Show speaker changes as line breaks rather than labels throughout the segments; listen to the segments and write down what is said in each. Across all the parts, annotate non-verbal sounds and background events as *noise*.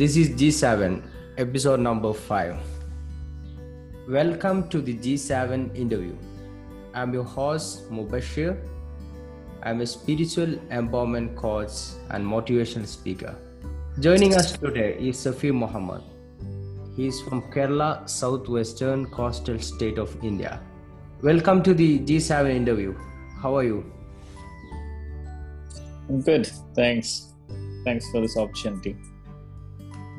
This is G7, episode number 5. Welcome to the G7 interview. I'm your host, Mubashir. I'm a spiritual empowerment coach and motivational speaker. Joining us today is Safeer Mohammed. He is from Kerala, southwestern coastal state of India. Welcome to the G7 interview. How are you?
I'm good. Thanks. Thanks for this opportunity.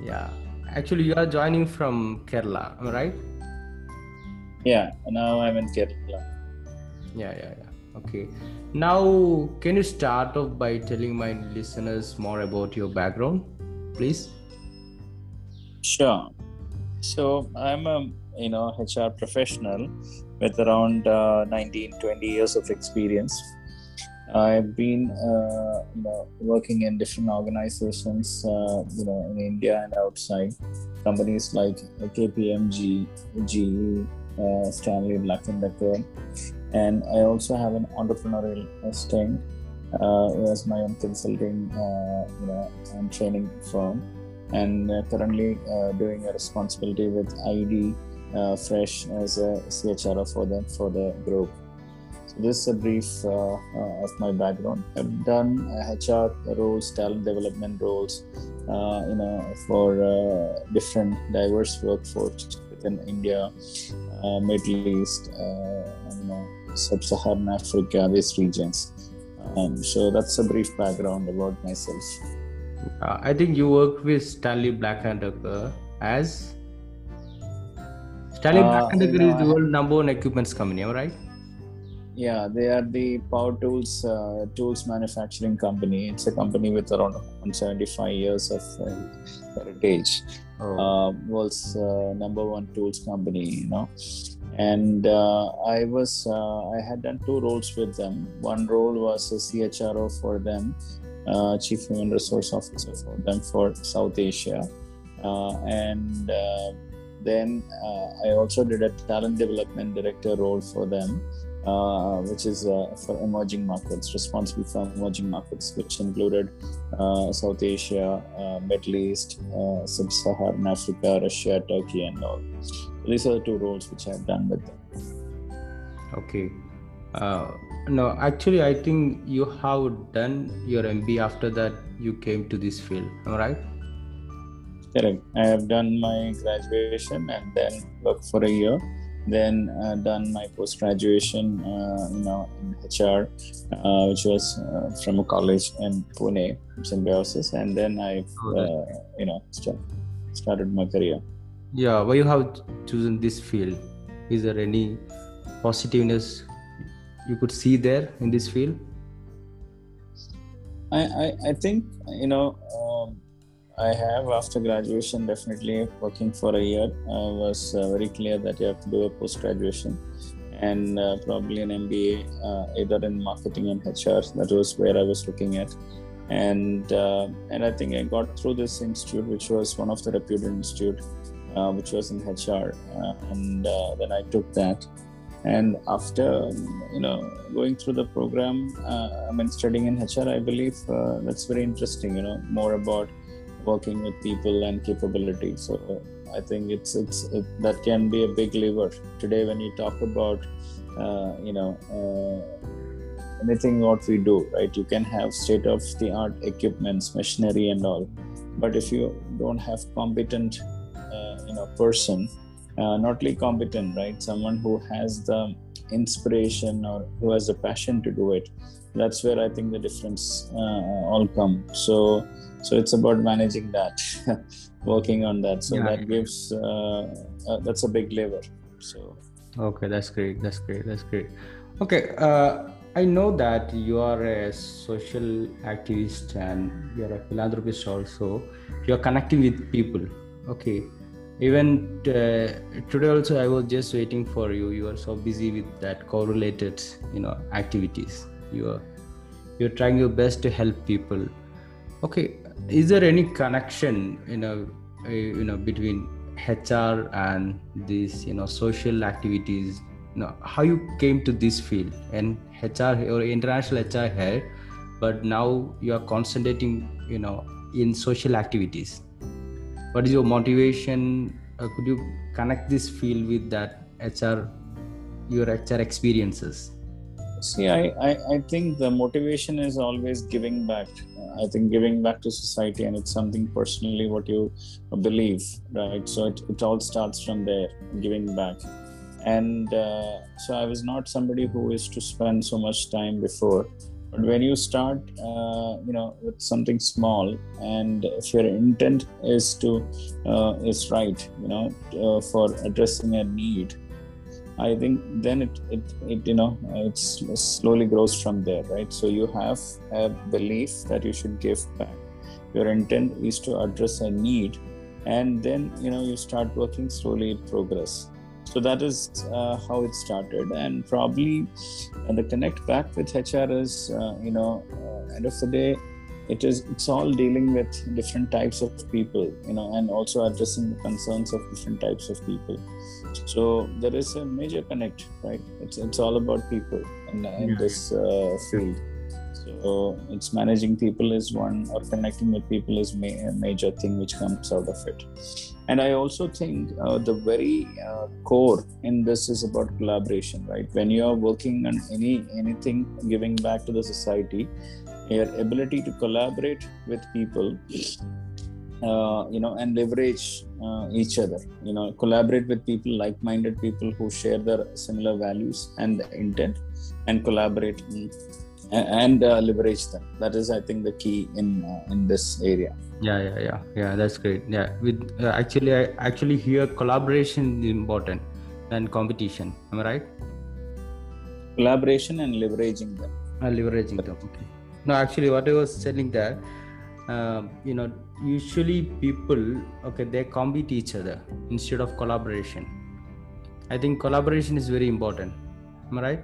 Yeah, actually, you are joining from Kerala, am I right?
Yeah, now I'm in Kerala.
Yeah, yeah, yeah. Okay. Now, can you start off by telling my listeners more about your background, please?
Sure. So I'm a you know HR professional with around uh, 19, 20 years of experience. I've been, uh, you know, working in different organizations, uh, you know, in India and outside. Companies like KPMG, GE, uh, Stanley Black and Decker, and I also have an entrepreneurial stint uh, as my own consulting, uh, you know, and training firm, and uh, currently doing a responsibility with ID Fresh as a CHRO for them for the group. This is a brief uh, uh, of my background. I've done HR roles, talent development roles, uh, you know, for different diverse workforce within India, Middle East, you know, Sub-Saharan Africa, these regions. Um, so that's a brief background about myself.
Uh, I think you work with Stanley Black and Decker as Stanley uh, Black and Decker is the world number one equipments company, right?
Yeah they are the power tools uh, tools manufacturing company. It's a company with around 175 years of uh, heritage. Oh. uh, was uh, number one tools company you know. And uh, i was uh, i had done two roles with them. One role was a chro for them chief human resource officer for them for south asia. And then i also did a talent development director role for them uh, which is uh, for emerging markets, responsible for emerging markets, which included uh, South Asia, uh, Middle East, uh, Sub-Saharan Africa, Russia, Turkey, and all. These are the two roles which I've done with them.
Okay. no, actually, I think you have done your MBA after that you came to this field. Am I right?
Correct. I have done my graduation and then worked for a year then uh, done my post graduation uh, you know in hr uh, which was uh, from a college in pune symbiosis and then i uh, you know start, started my career.
Yeah why you have chosen this field? Is there any positiveness you could see there in this field?
I i, I think you know I have after graduation definitely working for a year I was uh, very clear that you have to do a post graduation and uh, probably an MBA uh, either in marketing and HR. That was where I was looking at, and uh, and I think I got through this institute, which was one of the reputed institute, uh, which was in HR, and then I took that. And after you know going through the program, I mean studying in HR, I believe that's very interesting. You know more about working with people and capability. So i think it's it's it, that can be a big lever. Today when you talk about uh, you know uh, anything what we do right you can have state of the art equipments machinery and all. But if you don't have competent uh, you know person uh, not only competent right someone who has the inspiration or who has the passion to do it that's where i think the difference uh, all come. So so it's about managing that *laughs* working on that. So yeah. that gives uh, uh, that's a big lever. So
okay that's great. That's great. That's great. Okay uh, i know that you are a social activist and you're a philanthropist also. You're connecting with people. Okay. Even uh, today also i was just waiting for you. You are so busy with that Covid related you know activities. You are you're trying your best to help people. Okay is there any connection you know you know between hr and these you know social activities? You know how you came to this field? And hr or international hr here but now you are concentrating you know in social activities. What is your motivation? Uh, could you connect this field with that hr your hr experiences
see I, I i think the motivation is always giving back. I think giving back to society and it's something personally what you believe right? So it, it all starts from there giving back. And uh, so i was not somebody who is to spend so much time before. But when you start uh, you know with something small and if your intent is to uh, is right you know uh, for addressing a need i think then it, it it you know it slowly grows from there right? So you have a belief that you should give back. Your intent is to address a need and then you know you start working slowly progress. So that is uh, how it started. And probably the connect back with hr is uh, you know uh, end of the day it is it's all dealing with different types of people you know and also addressing the concerns of different types of people so there is a major connect right? It's it's all about people in, in yeah. this uh, field. So it's managing people is one or connecting with people is ma- a major thing which comes out of it. And i also think uh, the very uh, core in this is about collaboration right? When you are working on any anything giving back to the society your ability to collaborate with people uh, you know and leverage uh, each other. You know collaborate with people like-minded people who share their similar values and intent and collaborate and uh, leverage them. That is i think the key in uh, in this area.
Yeah yeah yeah. Yeah that's great. Yeah with uh, actually i actually hear collaboration is important than competition. Am i right?
Collaboration and leveraging them.
Uh, leveraging them okay. No actually what i was telling that uh, you know usually people okay they compete each other instead of collaboration. I think collaboration is very important. Am i right?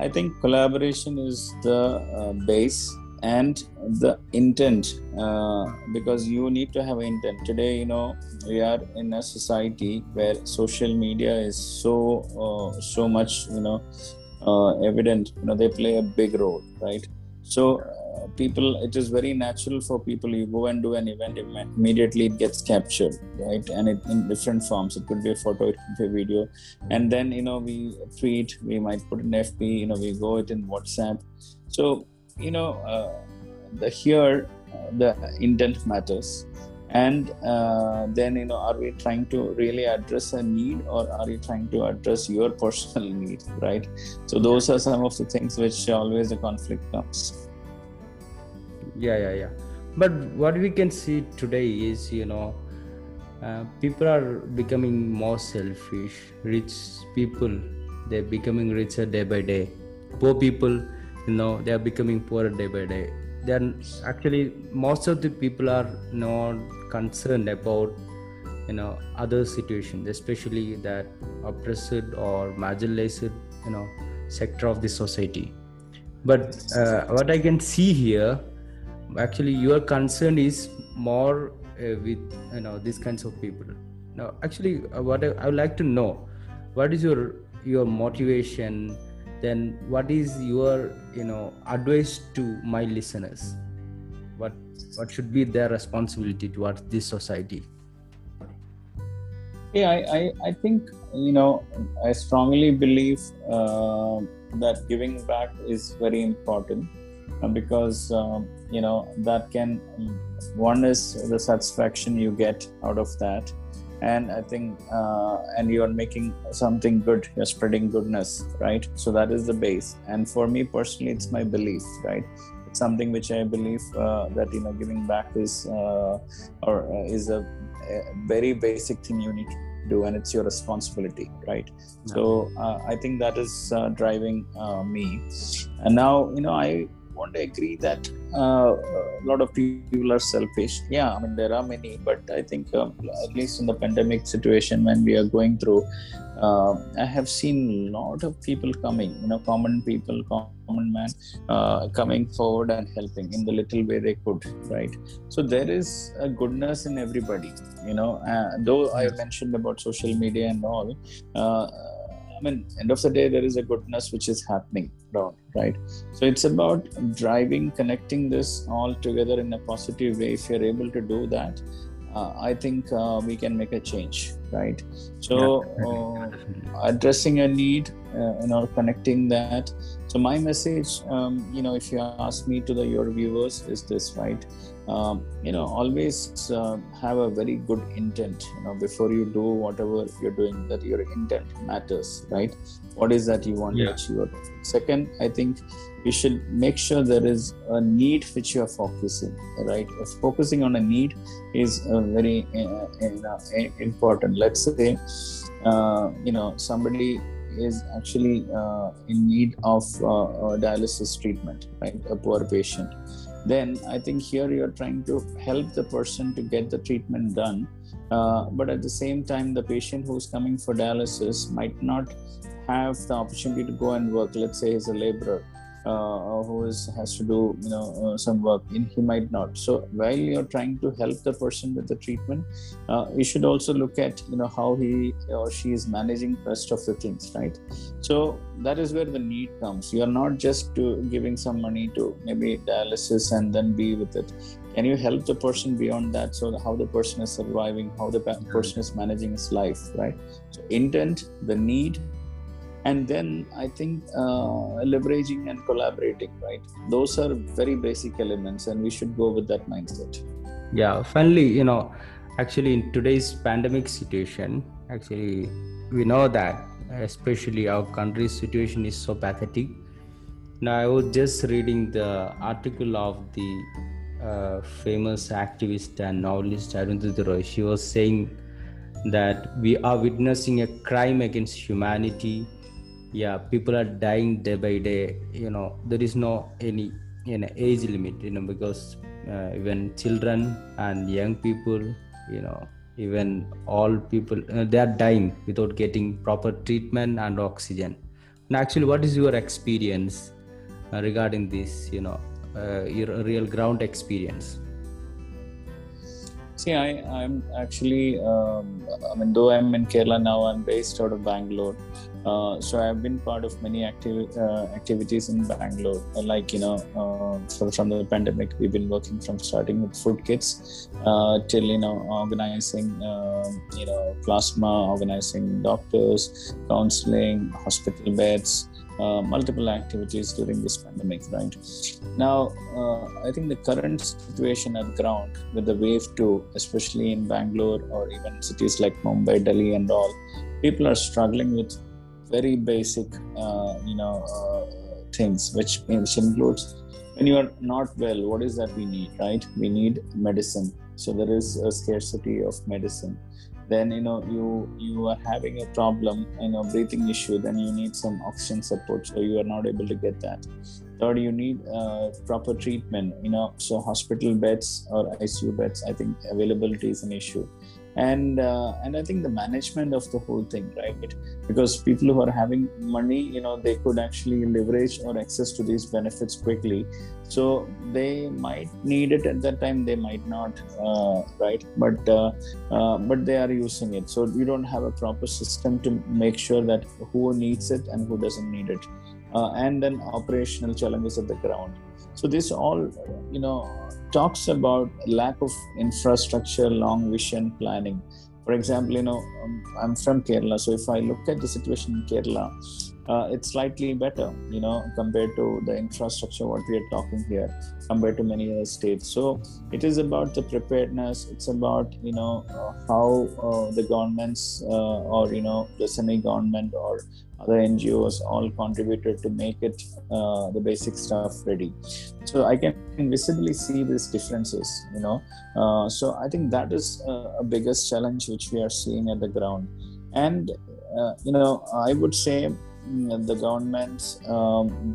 I think collaboration is the uh, base and the intent uh, because you need to have intent. Today you know we are in a society where social media is so uh, so much you know uh, evident. You know they play a big role right? So people it is very natural for people you go and do an event immediately it gets captured right? And it, in different forms. It could be a photo it could be a video. And then you know we tweet we might put an fb you know we go it in whatsapp. So you know uh, the here uh, the intent matters. And uh, then you know are we trying to really address a need or are you trying to address your *laughs* personal need right? So those are some of the things which always the conflict comes
yeah yeah yeah. But what we can see today is you know uh, people are becoming more selfish. Rich people they're becoming richer day by day. Poor people you know they are becoming poorer day by day. Then actually most of the people are not concerned about you know other situations especially that oppressed or marginalized you know sector of the society. But uh, what i can see here actually your concern is more uh, with you know these kinds of people. Now actually uh, what I, I, would like to know what is your your motivation? Then what is your you know advice to my listeners? What what should be their responsibility towards this society?
Yeah i i, I think you know i strongly believe uh, that giving back is very important because um, you know that can one is the satisfaction you get out of that. And i think uh, and you are making something good you're spreading goodness right? So that is the base. And for me personally it's my belief right? It's something which i believe uh, that you know giving back is uh, or uh, is a, a, very basic thing you need to do and it's your responsibility right? So uh, i think that is driving me. And now you know i want to agree that uh, a lot of people are selfish. Yeah, I mean there are many, but I think um, at least in the pandemic situation when we are going through, uh, I have seen a lot of people coming. You know, common people, common man, uh, coming forward and helping in the little way they could. Right. So there is a goodness in everybody. You know, uh, though I mentioned about social media and all uh, mean, end of the day, there is a goodness which is happening around, right? So it's about driving, connecting this all together in a positive way. If you're able to do that, uh, I think uh, we can make a change, right? So, uh, addressing a need, uh, you know, connecting that. So, my message, um, you know, if you ask me to the your viewers, is this, right? Um, you know, always uh, have a very good intent. You know, before you do whatever you're doing, that your intent matters, right? What is that you want yeah. to achieve? Second, I think you should make sure there is a need which you are focusing right if focusing on a need is very uh, uh, important let's say uh, you know somebody is actually uh, in need of uh, dialysis treatment right a poor patient then i think here you're trying to help the person to get the treatment done. Uh, but at the same time the patient who's coming for dialysis might not have the opportunity to go and work let's say he's a laborer uh, who is, has to do you know uh, some work in he might not. So while you're trying to help the person with the treatment uh, you should also look at you know how he or she is managing rest of the things right? So that is where the need comes. You are not just to giving some money to maybe dialysis and then be with it. Can you help the person beyond that? So how the person is surviving how the person is managing his life right? So intent the need and then i think uh, leveraging and collaborating right? Those are very basic elements and we should go with that mindset.
Yeah finally you know actually in today's pandemic situation actually we know that especially our country's situation is so pathetic. Now i was just reading the article of the uh, famous activist and novelist arundhati roy. She was saying that we are witnessing a crime against humanity yeah people are dying day by day you know there is no any you know age limit you know because uh, even children and young people you know even all people uh, they are dying without getting proper treatment and oxygen and actually what is your experience uh, regarding this you know uh, your real ground experience
See, I, I'm actually, um, I mean, though I'm in Kerala now, I'm based out of Bangalore. Uh, so I've been part of many uh, activities in Bangalore. Like, you know, uh, so from the pandemic, we've been working from starting with food kits uh, till, you know, organizing, um, you know, plasma, organizing doctors, counseling, hospital beds uh, multiple activities during this pandemic right now i think the current situation at ground with the wave 2 especially in bangalore or even cities like mumbai delhi and all people are struggling with very basic uh, you know uh, things which, which includes when you are not well what is that we need right? We need medicine. So there is a scarcity of medicine. Then you know you you are having a problem you know breathing issue then you need some oxygen support so you are not able to get that. Third you need uh, proper treatment you know so hospital beds or icu beds i think availability is an issue and uh, and i think the management of the whole thing right? Because people who are having money you know they could actually leverage or access to these benefits quickly. So they might need it at that time they might not uh, right? But uh, uh, but they are using it. So you don't have a proper system to make sure that who needs it and who doesn't need it. Uh, and then operational challenges at the ground. So this all you know talks about lack of infrastructure long vision planning. For example you know um, i'm from kerala so if i look at the situation in kerala uh, it's slightly better you know compared to the infrastructure what we are talking here compared to many other states. So it is about the preparedness. It's about you know uh, how uh, the governments uh, or you know the semi government or other ngos all contributed to make it uh, the basic stuff ready. So i can visibly see these differences you know. Uh, so i think that is a biggest challenge which we are seeing at the ground. And you know i would say the governments um,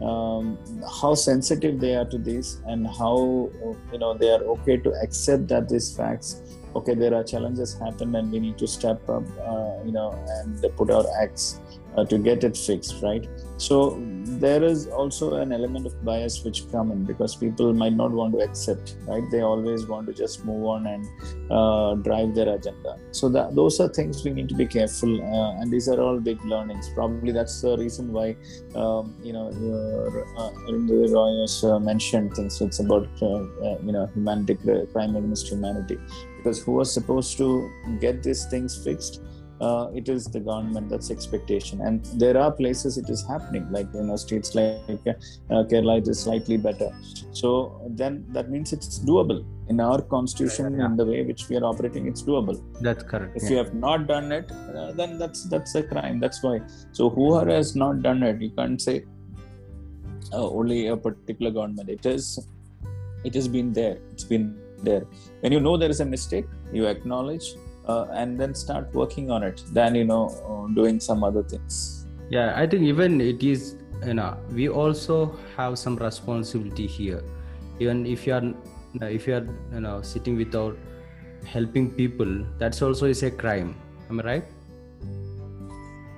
um, how sensitive they are to this and how you know they are okay to accept that these facts okay there are challenges happen and we need to step up uh, you know and put our acts uh, to get it fixed right? So there is also an element of bias which come in because people might not want to accept right? They always want to just move on and uh, drive their agenda. So that those are things we need to be careful uh, and these are all big learnings. Probably that's the reason why um, you know uh, Roy has uh, mentioned things. It's about uh, uh, you know humanity crime against humanity. Because who was supposed to get these things fixed uh, it is the government that's expectation. And there are places it is happening like you know states like uh, kerala it is slightly better. So then that means it's doable. In our constitution yeah, in the way which we are operating it's doable.
That's correct
if yeah. you have not done it uh, then that's that's a crime. That's why. So whoever has not done it you can't say uh, only a particular government. It is it has been there. It's been there. When you know there is a mistake you acknowledge uh, and then start working on it. Than you know uh, doing some other things.
Yeah i think even it is you know we also have some responsibility here. Even if you are if you are you know sitting without helping people that's also is a crime. Am i right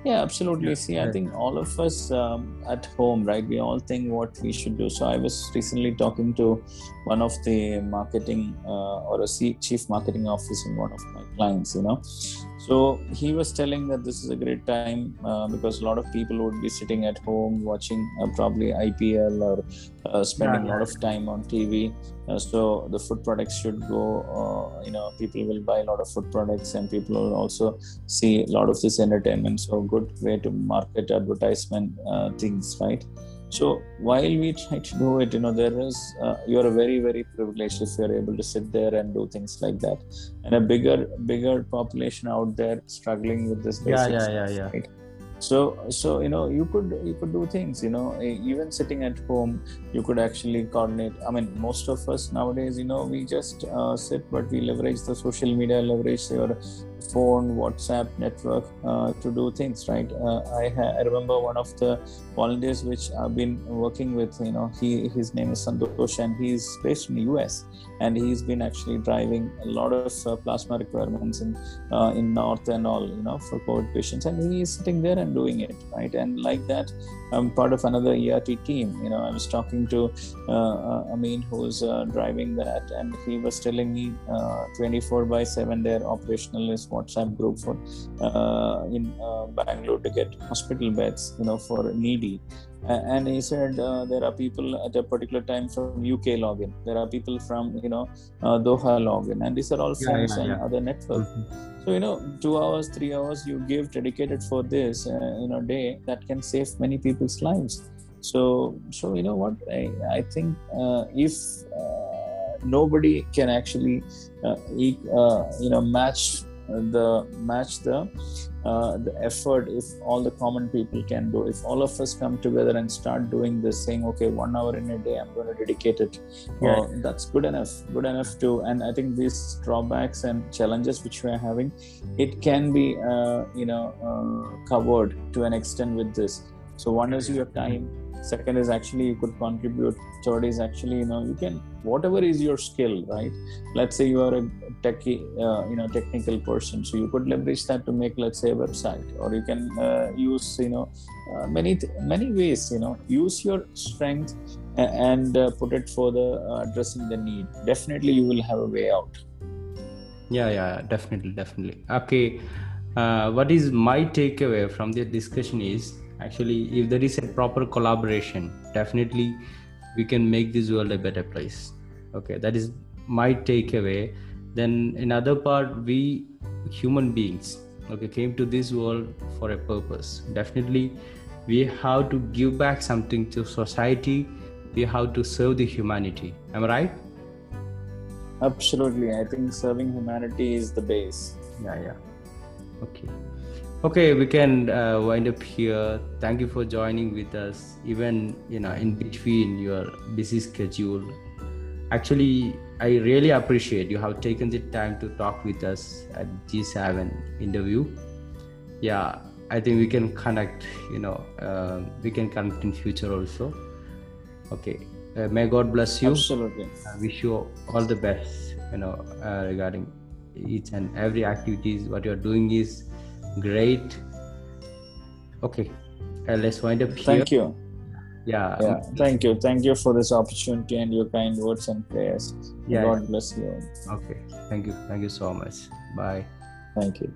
yeah absolutely. See i think all of us um, at home right we all think what we should do. So i was recently talking to one of the marketing uh, or a chief marketing officer in one of my clients you know so he was telling that this is a great time uh, because a lot of people would be sitting at home watching uh, probably IPL or uh, spending yeah, a lot of time on TV. Uh, so the food products should go. Uh, you know, people will buy a lot of food products, and people will also see a lot of this entertainment. So good way to market advertisement uh, things, right? So while we try to do it you know there is uh, you are very very privileged if you're able to sit there and do things like that. And a bigger bigger population out there struggling with this
yeah yeah yeah yeah. right?
so so you know you could you could do things you know even sitting at home you could actually coordinate. I mean most of us nowadays you know we just uh, sit but we leverage the social media leverage your phone whatsapp network uh, to do things right? Uh, I, ha- I remember one of the volunteers which i've been working with you know he his name is santosh and he's based in the us and he's been actually driving a lot of uh, plasma requirements in uh, in north and all you know for covid patients. And he's sitting there and doing it right? And like that i'm part of another ert team. You know i was talking to uh, uh amin who's driving that. And he was telling me uh, 24 by 7 their operationalist whatsapp group for in bangalore to get hospital beds you know for needy. And he said uh, there are people at a particular time from uk login. There are people from you know uh, doha login. And these are all phones yeah, yeah, and other networks mm-hmm. so you know two hours three hours you give dedicated for this uh, in a day that can save many people's lives. So so you know what? I, I think uh, if uh, nobody can actually uh, you know match the match the uh, the effort if all the common people can do. If all of us come together and start doing this saying okay one hour in a day i'm going to dedicate it. Yeah. well, that's good enough good enough to and i think these drawbacks and challenges which we are having it can be uh, you know uh, covered to an extent with this. So one is your time second is actually you could contribute third is actually you know you can whatever is your skill right? Let's say you are a techie uh, you know technical person so you could leverage that to make let's say a website or you can uh, use you know uh, many th- many ways you know use your strength and uh, put it for the uh, addressing the need. Definitely you will have a way out.
Yeah yeah definitely definitely. Okay uh, what is my takeaway from this discussion is actually if there is a proper collaboration definitely we can make this world a better place. Okay that is my takeaway. Then another part we human beings okay came to this world for a purpose. Definitely we have to give back something to society. We have to serve the humanity. Am i right?
Absolutely. I think serving humanity is the base.
Yeah yeah. Okay okay we can uh, wind up here. Thank you for joining with us even you know in between your busy schedule. Actually i really appreciate you have taken the time to talk with us at g7 interview. Yeah i think we can connect you know uh, we can connect in future also. Okay uh, may god bless you.
Absolutely.
I wish you all the best you know uh, regarding each and every activities what you're doing is great Okay, uh, let's wind up here.
Thank you.
Yeah.
Yeah, thank you. Thank you for this opportunity and your kind words and prayers.
Yeah.
God bless you.
Okay. Thank you. Thank you so much. Bye.
Thank you.